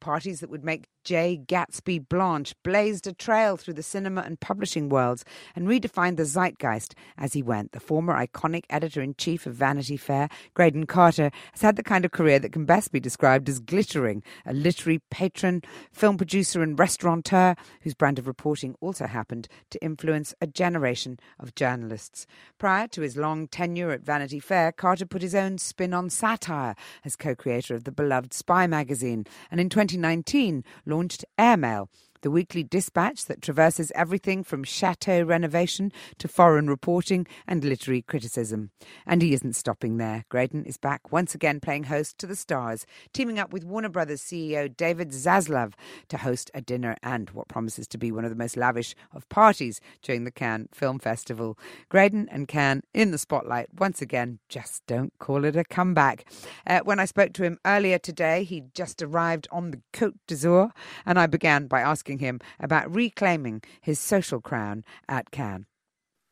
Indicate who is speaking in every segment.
Speaker 1: Parties that would make Jay Gatsby Blanche blazed a trail through the cinema and publishing worlds and redefined the zeitgeist as he went. The former iconic editor in chief of Vanity Fair, Graydon Carter, has had the kind of career that can best be described as glittering. A literary patron, film producer, and restaurateur whose brand of reporting also happened to influence a generation of journalists. Prior to his long tenure at Vanity Fair, Carter put his own spin on satire as co creator of the beloved Spy magazine, and in 2019 launched Airmail, the weekly dispatch that traverses everything from chateau renovation to foreign reporting and literary criticism. And he isn't stopping there. Graydon is back once again playing host to the stars, teaming up with Warner Brothers CEO David Zaslav to host a dinner and what promises to be one of the most lavish of parties during the Cannes Film Festival. Graydon and Cannes in the spotlight once again. Just don't call it a comeback. Uh, when I spoke to him earlier today, he'd just arrived on the Côte d'Azur, and I began by asking him about reclaiming his social crown at Cannes.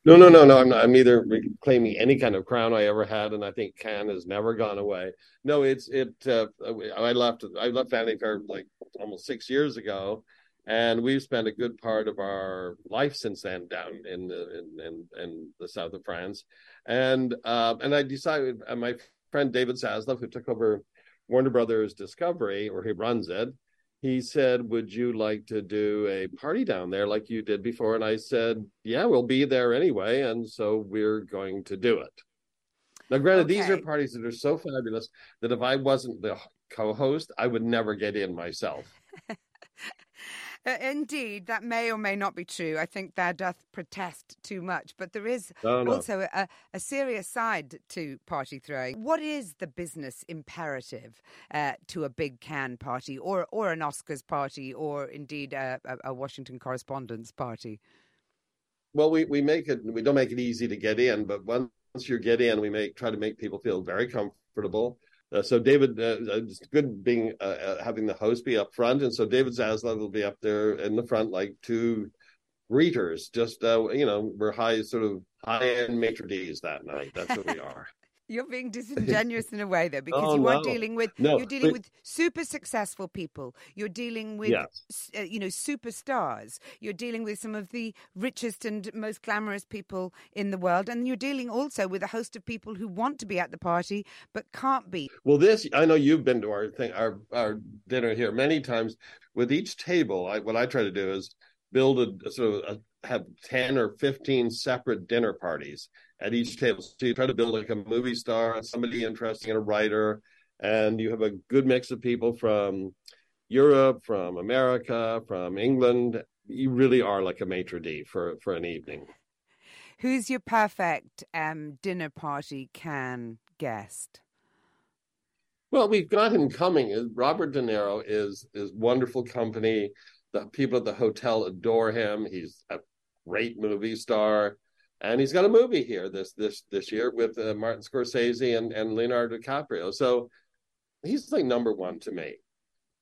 Speaker 2: No, no, no, no. I'm not. I'm neither reclaiming any kind of crown I ever had, and I think Cannes has never gone away. No, it's it. Uh, I left. I left Vanity Fair like almost six years ago, and we've spent a good part of our life since then down in the in in, in the south of France, and uh, and I decided. Uh, my friend David Zaslav, who took over Warner Brothers Discovery, or he runs it, he said, Would you like to do a party down there like you did before? And I said, Yeah, we'll be there anyway. And so we're going to do it. Now, granted, okay. these are parties that are so fabulous that if I wasn't the co host, I would never get in myself.
Speaker 1: Uh, indeed, that may or may not be true. I think thou doth protest too much, but there is no, no. also a, a, serious side to party throwing. What is the business imperative uh, to a big Cannes party, or or an Oscars party, or indeed a, a, Washington Correspondents party?
Speaker 2: Well, we, we make it. We don't make it easy to get in, but once you get in, we make try to make people feel very comfortable. Uh, so David, uh, uh, it's good being uh, uh, having the host be up front, and so David Zaslav will be up there in the front like two greeters. Just uh, you know, we're high sort of high end maitre d's that night. That's what we are.
Speaker 1: You're being disingenuous in a way, though, because oh, you are no. dealing with no, you're dealing but, with super successful people. You're dealing with yes. uh, you know superstars. You're dealing with some of the richest and most glamorous people in the world, and you're dealing also with a host of people who want to be at the party but can't be.
Speaker 2: Well, this I know you've been to our thing, our our dinner here many times. With each table, I, what I try to do is build a, a sort of a, have ten or fifteen separate dinner parties at each table. So you try to build like a movie star, somebody interesting, and a writer, and you have a good mix of people from Europe, from America, from England. You really are like a maitre d for for an evening.
Speaker 1: Who's your perfect um, dinner party Cannes guest?
Speaker 2: Well, we've got him coming. Robert De Niro is is wonderful company. The people at the hotel adore him. He's a great movie star and he's got a movie here this this this year with uh, Martin Scorsese and and Leonardo DiCaprio. So he's like number one to me.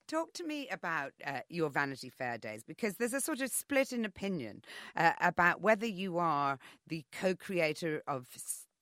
Speaker 1: Talk to me about uh, your Vanity Fair days because there's a sort of split in opinion uh, about whether you are the co-creator of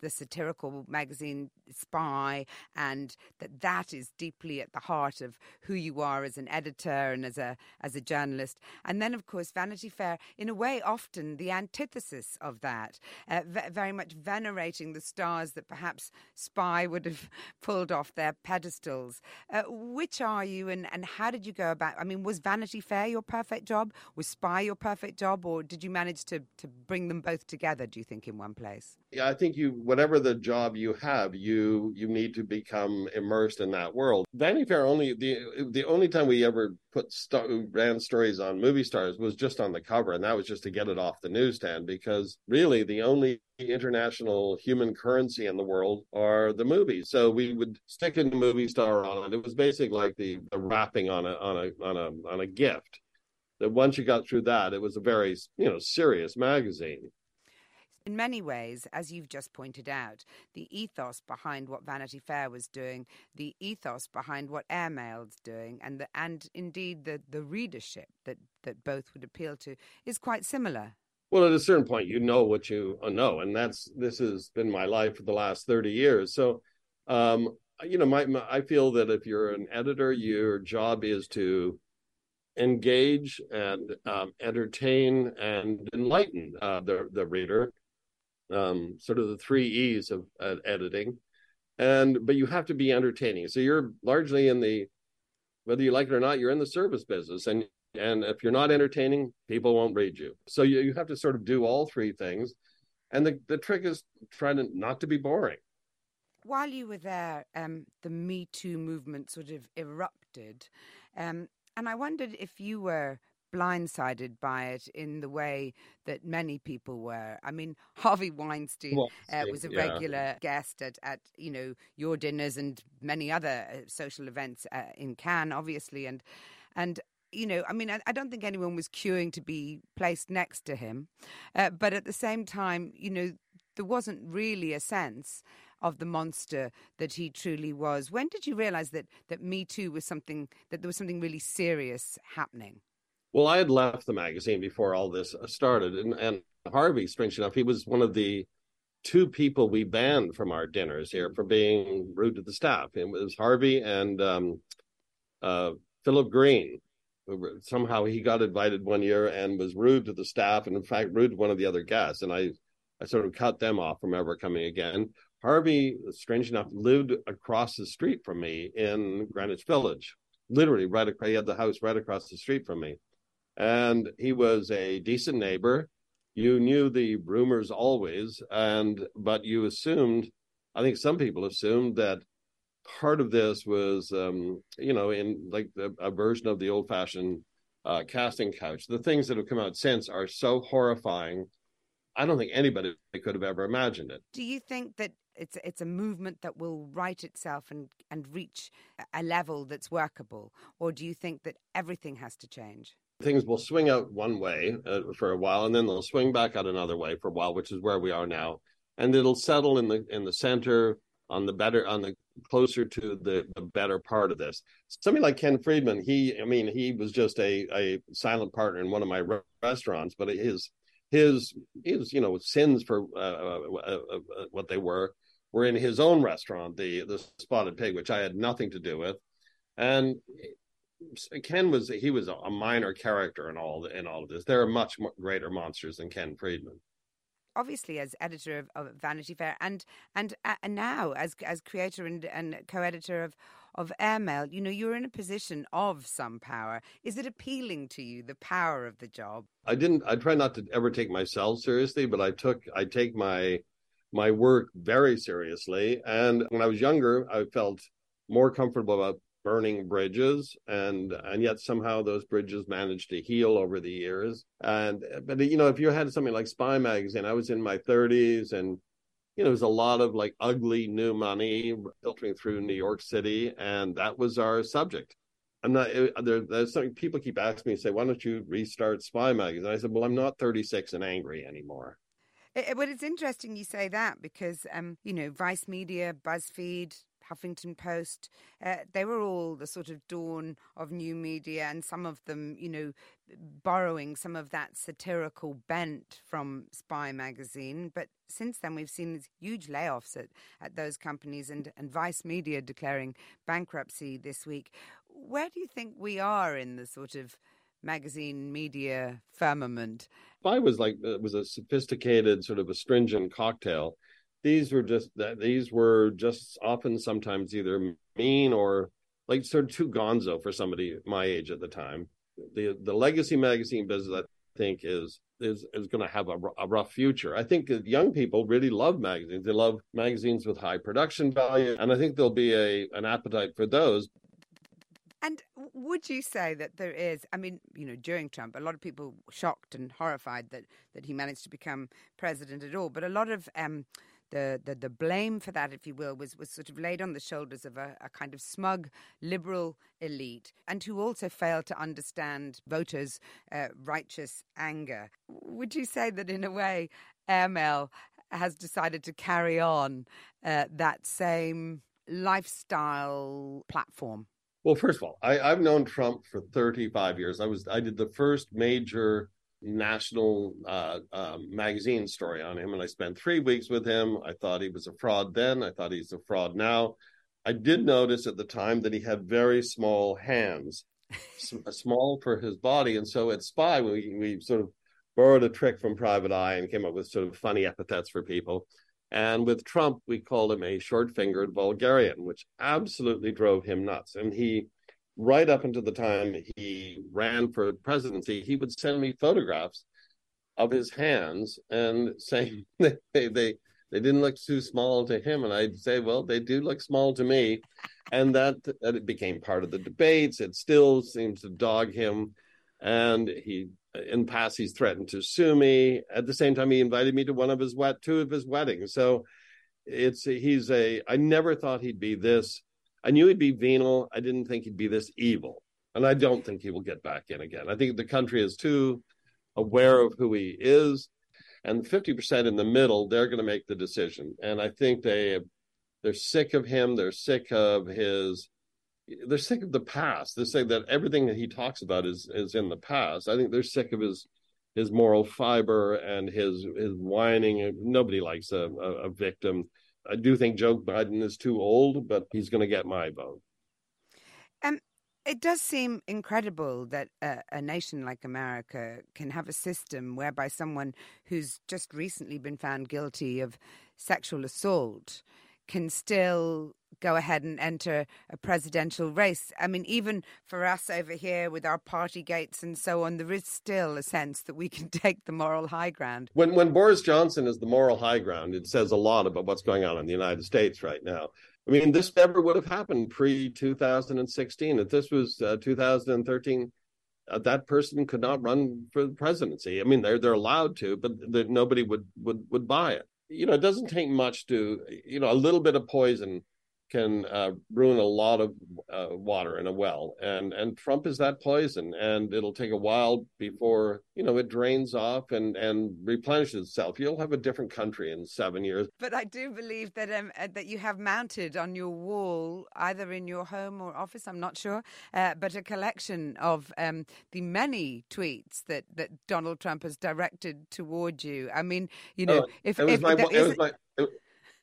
Speaker 1: the satirical magazine Spy, and that that is deeply at the heart of who you are as an editor and as a as a journalist. And then, of course, Vanity Fair, in a way, often the antithesis of that, uh, v- very much venerating the stars that perhaps Spy would have pulled off their pedestals. Uh, which are you, and and how did you go about? I mean, was Vanity Fair your perfect job? Was Spy your perfect job, or did you manage to to bring them both together? Do you think in one place?
Speaker 2: Yeah, I think you whatever the job you have, you you need to become immersed in that world. Vanity Fair only the the only time we ever put st- ran stories on movie stars was just on the cover, and that was just to get it off the newsstand because really the only international human currency in the world are the movies. So we would stick a movie star on it. It was basically like the, the wrapping on a on a on a on a gift. That once you got through that, it was a very you know serious magazine.
Speaker 1: In many ways, as you've just pointed out, the ethos behind what Vanity Fair was doing, the ethos behind what Airmail's doing, and the, and indeed the, the readership that, that both would appeal to is quite similar.
Speaker 2: Well, at a certain point, you know what you know, and that's this has been my life for the last thirty years. So, um, you know, my, my I feel that if you're an editor, your job is to engage and um, entertain and enlighten uh, the the reader um, sort of the three E's of uh, editing. And but you have to be entertaining. So you're largely in the whether you like it or not, you're in the service business. And and if you're not entertaining, people won't read you. So you, you have to sort of do all three things. And the, the trick is trying to not to be boring.
Speaker 1: While you were there, um, the Me Too movement sort of erupted. Um, and I wondered if you were blindsided by it in the way that many people were. I mean, Harvey Weinstein uh, was a yeah. regular guest at, at you know your dinners and many other uh, social events uh, in Cannes, obviously, and and you know, I mean, I, I, don't think anyone was queuing to be placed next to him, uh, but at the same time, you know, there wasn't really a sense of the monster that he truly was. When did you realize that that Me Too was something that there was something really serious happening?
Speaker 2: Well, I had left the magazine before all this started, and, and Harvey, strange enough, he was one of the two people we banned from our dinners here for being rude to the staff. It was Harvey and um, uh, Philip Green. Somehow he got invited one year and was rude to the staff, and in fact, rude to one of the other guests. And I, I sort of cut them off from ever coming again. Harvey, strange enough, lived across the street from me in Greenwich Village, literally right across. He had the house right across the street from me and he was a decent neighbor. You knew the rumors always, and but you assumed, I think some people assumed that part of this was, um, you know, in like the, a version of the old-fashioned uh, casting couch. The things that have come out since are so horrifying. I don't think anybody could have ever imagined it.
Speaker 1: Do you think that it's it's a movement that will right itself and and reach a level that's workable, or do you think that everything has to change?
Speaker 2: Things will swing out one way uh, for a while and then they'll swing back out another way for a while which is where we are now. And it'll settle in the in the center on the better on the closer to the the better part of this. Somebody like ken friedman he i mean he was just a a silent partner in one of my re- restaurants but his his his you know sins for uh, uh, uh, uh, what they were were in his own restaurant the the spotted pig which i had nothing to do with. And Ken was he was a minor character in all in all of this. There are much greater monsters than Ken Friedman.
Speaker 1: Obviously, as editor of, of Vanity Fair, and and uh, and now as as creator and, and co-editor of of Airmail, you know you're in a position of some power. Is it appealing to you the power of the job?
Speaker 2: I didn't. I try not to ever take myself seriously, but I took I take my my work very seriously. And when I was younger, I felt more comfortable about burning bridges and and yet somehow those bridges managed to heal over the years. And but you know if you had something like spy magazine i was in my 30s and you know there's a lot of like ugly new money filtering through new york city and that was our subject. I'm not eh, there, there's something people keep asking me say why don't you restart spy magazine? I said well i'm not 36 and angry anymore.
Speaker 1: Eh, eh, but it's interesting you say that because, um, you know, Vice Media, BuzzFeed, Huffington Post. Uh, they were all the sort of dawn of new media, and some of them, you know, borrowing some of that satirical bent from Spy magazine. But since then, we've seen these huge layoffs at, at those companies and, and Vice Media declaring bankruptcy this week. Where do you think we are in the sort of magazine media firmament?
Speaker 2: Spy was like, it was a sophisticated, sort of astringent cocktail these were just these were just often sometimes either mean or like sort of too gonzo for somebody my age at the time. The the legacy magazine business I think is is is going to have a, a, rough future. I think young people really love magazines. They love magazines with high production value, and I think there'll be a an appetite for those.
Speaker 1: And would you say that there is? I mean, you know, during Trump, a lot of people shocked and horrified that that he managed to become president at all. But a lot of um, the, the the blame for that, if you will, was was sort of laid on the shoulders of a, a kind of smug liberal elite, and who also failed to understand voters' uh, righteous anger. Would you say that, in a way, Airmail has decided to carry on uh, that same lifestyle platform?
Speaker 2: Well, first of all, I, I've known Trump for 35 years. I was I did the first major national uh, um, magazine story on him, and I spent three weeks with him. I thought he was a fraud then. I thought he's a fraud now. I did notice at the time that he had very small hands, small for his body, and so at Spy we we sort of borrowed a trick from Private Eye and came up with sort of funny epithets for people. And with Trump, we called him a short fingered vulgarian, which absolutely drove him nuts. And he, right up until the time he ran for presidency, he would send me photographs of his hands and saying they, they, they, didn't look too small to him. And I'd say, well, they do look small to me. And that, that it became part of the debates. It still seems to dog him. And he in past he's threatened to sue me at the same time he invited me to one of his wet two of his weddings so it's he's a i never thought he'd be this i knew he'd be venal i didn't think he'd be this evil and i don't think he will get back in again i think the country is too aware of who he is and 50% in the middle they're going to make the decision and i think they they're sick of him they're sick of his they're sick of the past. They're that everything that he talks about is is in the past. I think they're sick of his his moral fiber and his his whining. Nobody likes a, a, a victim. I do think Joe Biden is too old, but he's going to get my vote.
Speaker 1: Um, it does seem incredible that a, a, nation like America can have a system whereby someone who's just recently been found guilty of sexual assault can still go ahead and enter a presidential race. I mean, even for us over here with our party gates and so on, there is still a sense that we can take the moral high ground.
Speaker 2: When when Boris Johnson is the moral high ground, it says a lot about what's going on in the United States right now. I mean, this never would have happened pre 2016. If this was uh, 2013, uh, that person could not run for the presidency. I mean, they're they're allowed to, but nobody would would would buy it. You know, it doesn't take much to you know a little bit of poison can uh, ruin a lot of uh, water in a well, and and Trump is that poison, and it'll take a while before you know it drains off and and replenishes itself. You'll have a different country in seven years.
Speaker 1: But I do believe that um, uh, that you have mounted on your wall, either in your home or office, I'm not sure, uh, but a collection of um, the many tweets that that Donald Trump has directed toward you. I mean, you know,
Speaker 2: oh,
Speaker 1: if,
Speaker 2: it was
Speaker 1: if
Speaker 2: my, it was my it,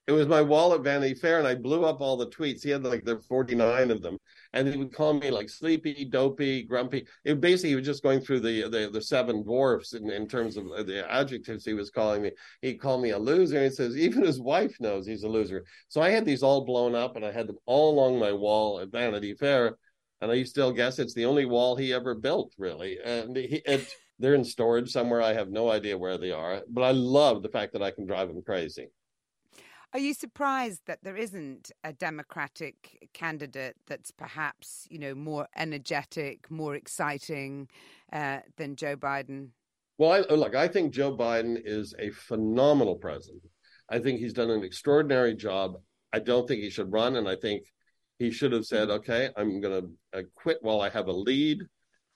Speaker 2: it was my wall at Vanity Fair, and I blew up all the tweets. He had like the 49 of them, and he would call me like sleepy, dopey, grumpy. It basically he was just going through the the, the seven dwarfs in, in terms of uh, the adjectives he was calling me. He called me a loser, and he says even his wife knows he's a loser. So I had these all blown up, and I had them all along my wall at Vanity Fair. And I still guess it's the only wall he ever built, really. And he, it, they're in storage somewhere. I have no idea where they are, but I love the fact that I can drive him crazy.
Speaker 1: Are you surprised that there isn't a Democratic candidate that's perhaps, you know, more energetic, more exciting uh, than Joe Biden?
Speaker 2: Well, I, look, I think Joe Biden is a phenomenal president. I think he's done an extraordinary job. I don't think he should run, and I think he should have said, "Okay, I'm going to uh, quit while I have a lead."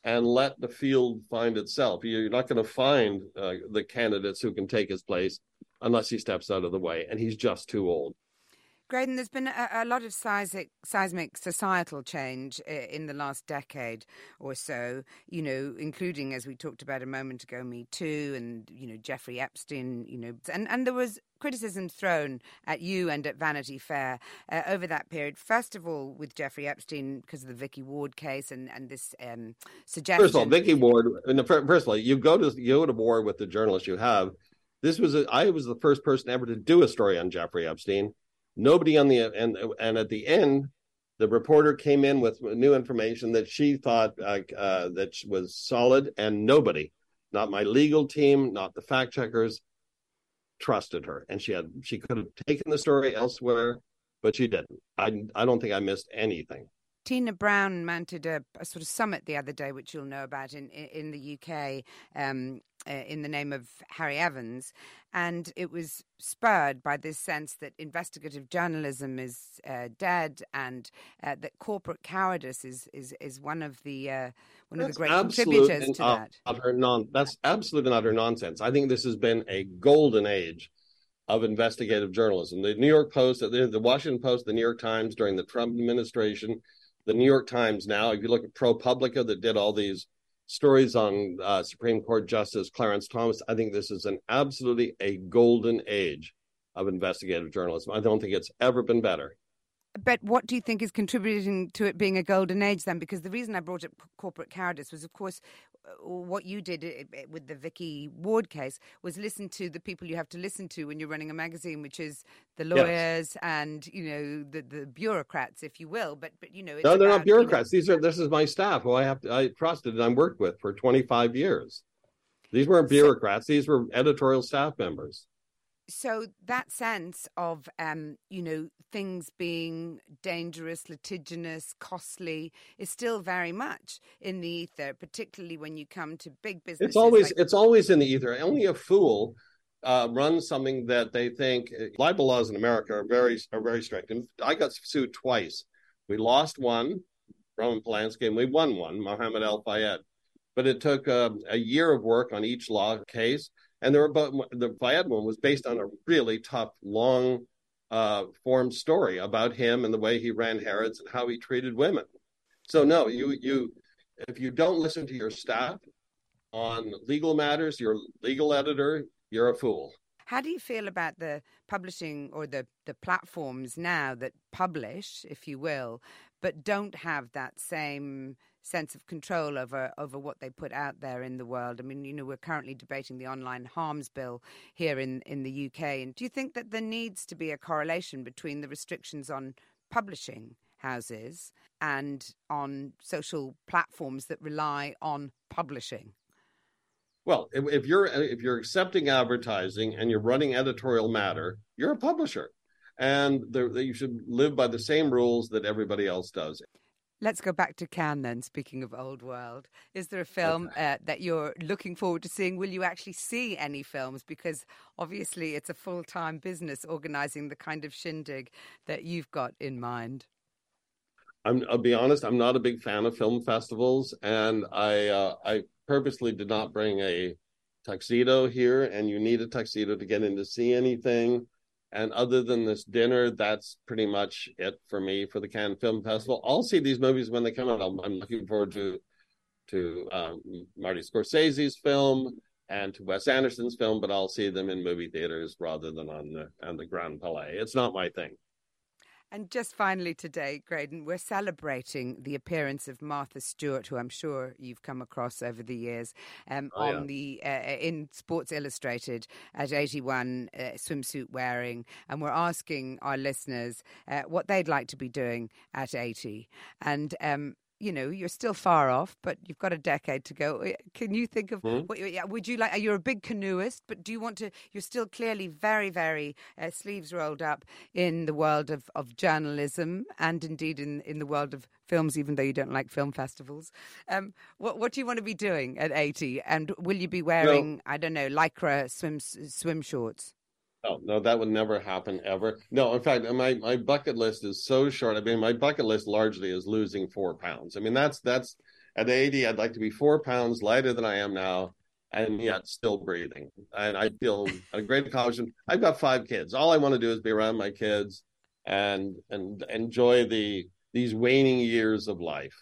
Speaker 2: and let the field find itself. You're not going to find uh, the candidates who can take his place unless he steps out of the way, and he's just too old.
Speaker 1: Graydon, there's been a, a lot of seismic, seismic, societal change uh, in the last decade or so, you know, including, as we talked about a moment ago, Me Too and, you know, Jeffrey Epstein, you know, and, and there was criticism thrown at you and at Vanity Fair uh, over that period. First of all, with Jeffrey Epstein, because of the Vicky Ward case and, and this um, suggestion.
Speaker 2: First of all, Vicky Ward, first of all, you go to, you go to war with the journalists you have. This was, a, I was the first person ever to do a story on Jeffrey Epstein nobody on the and and at the end the reporter came in with new information that she thought uh, uh, that was solid and nobody not my legal team, not the fact checkers, trusted her, and she had she could have taken the story elsewhere, but she didn't. I I don't think I missed anything.
Speaker 1: Tina Brown mounted a, a, sort of summit the other day, which you'll know about in in, in the UK, um, uh, in the name of Harry Evans, and it was spurred by this sense that investigative journalism is uh, dead, and uh, that corporate cowardice is is is one of the uh, one
Speaker 2: that's
Speaker 1: of the great contributors to that.
Speaker 2: Utter non- that's absolute and utter nonsense. I think this has been a golden age of investigative journalism. The New York Post, the, the Washington Post, the New York Times during the Trump administration the New York Times now, if you look at ProPublica that did all these stories on uh, Supreme Court Justice Clarence Thomas, I think this is an absolutely a golden age of investigative journalism. I don't think it's ever been better.
Speaker 1: But what do you think is contributing to it being a golden age then? Because the reason I brought up corporate cowardice was, of course, what you did uh, uh, with the Vicky Ward case was listen to the people you have to listen to when you're running a magazine, which is the lawyers yes. and you know the, the bureaucrats, if you will. But but you know,
Speaker 2: no, they're about, not bureaucrats. You know, These are this is my staff who I have to, I trusted and I worked with for 25 years. These weren't bureaucrats. So, these were editorial staff members
Speaker 1: so that sense of um, you know things being dangerous, litigious, costly is still very much in the ether, particularly when you come to big business.
Speaker 2: It's always
Speaker 1: like-
Speaker 2: it's always in the ether. Only a fool uh, runs something that they think uh, libel laws in America are very are very strict. And I got sued twice. We lost one, Roman Polanski, and we won one, Mohammed Al Fayed. But it took uh, a year of work on each law case and but the Fayed one was based on a really tough, long uh, form story about him and the way he ran Harrods and how he treated women. So no, you you if you don't listen to your staff on legal matters, your legal editor, you're a fool.
Speaker 1: How do you feel about the publishing or the, the platforms now that publish, if you will, but don't have that same sense of control over over what they put out there in the world. I mean, you know, we're currently debating the online harms bill here in in the UK. And do you think that there needs to be a correlation between the restrictions on publishing houses and on social platforms that rely on publishing?
Speaker 2: Well, if, you're if you're accepting advertising and you're running editorial matter, you're a publisher, and you should live by the same rules that everybody else does.
Speaker 1: Let's go back to Cannes then. Speaking of old world, is there a film okay. uh, that you're looking forward to seeing? Will you actually see any films? Because obviously, it's a full time business organising the kind of shindig that you've got in mind.
Speaker 2: i will be honest. I'm not a big fan of film festivals, and I uh, I purposely did not bring a tuxedo here. And you need a tuxedo to get in to see anything. And other than this dinner, that's pretty much it for me for the Cannes Film Festival. I'll see these movies when they come out. I'm, looking forward to to um, Marty Scorsese's film and to Wes Anderson's film, but I'll see them in movie theaters rather than on the on the Grand Palais. It's not my thing.
Speaker 1: And just finally today, Graydon, we're celebrating the appearance of Martha Stewart, who I'm sure you've come across over the years, um, oh, on the uh, in Sports Illustrated at 81 uh, swimsuit wearing, and we're asking our listeners uh, what they'd like to be doing at 80. And um, you know you're still far off, but you've got a decade to go. Uh, can you think of mm-hmm. what would you like? You're a big canoeist, but do you want to? You're still clearly very, very uh, sleeves rolled up in the world of, of journalism and indeed in in the world of films, even though you don't like film festivals. Um, what what do you want to be doing at 80? And will you be wearing. I don't know lycra swim swim shorts?
Speaker 2: No, no, that would never happen ever. No, in fact, my my bucket list is so short. I mean, my bucket list largely is losing four pounds. I mean, that's that's at 80, I'd like to be four pounds lighter than I am now, and yet still breathing. And I feel a great accomplishment. I've got five kids. All I want to do is be around my kids and and enjoy the these waning years of life.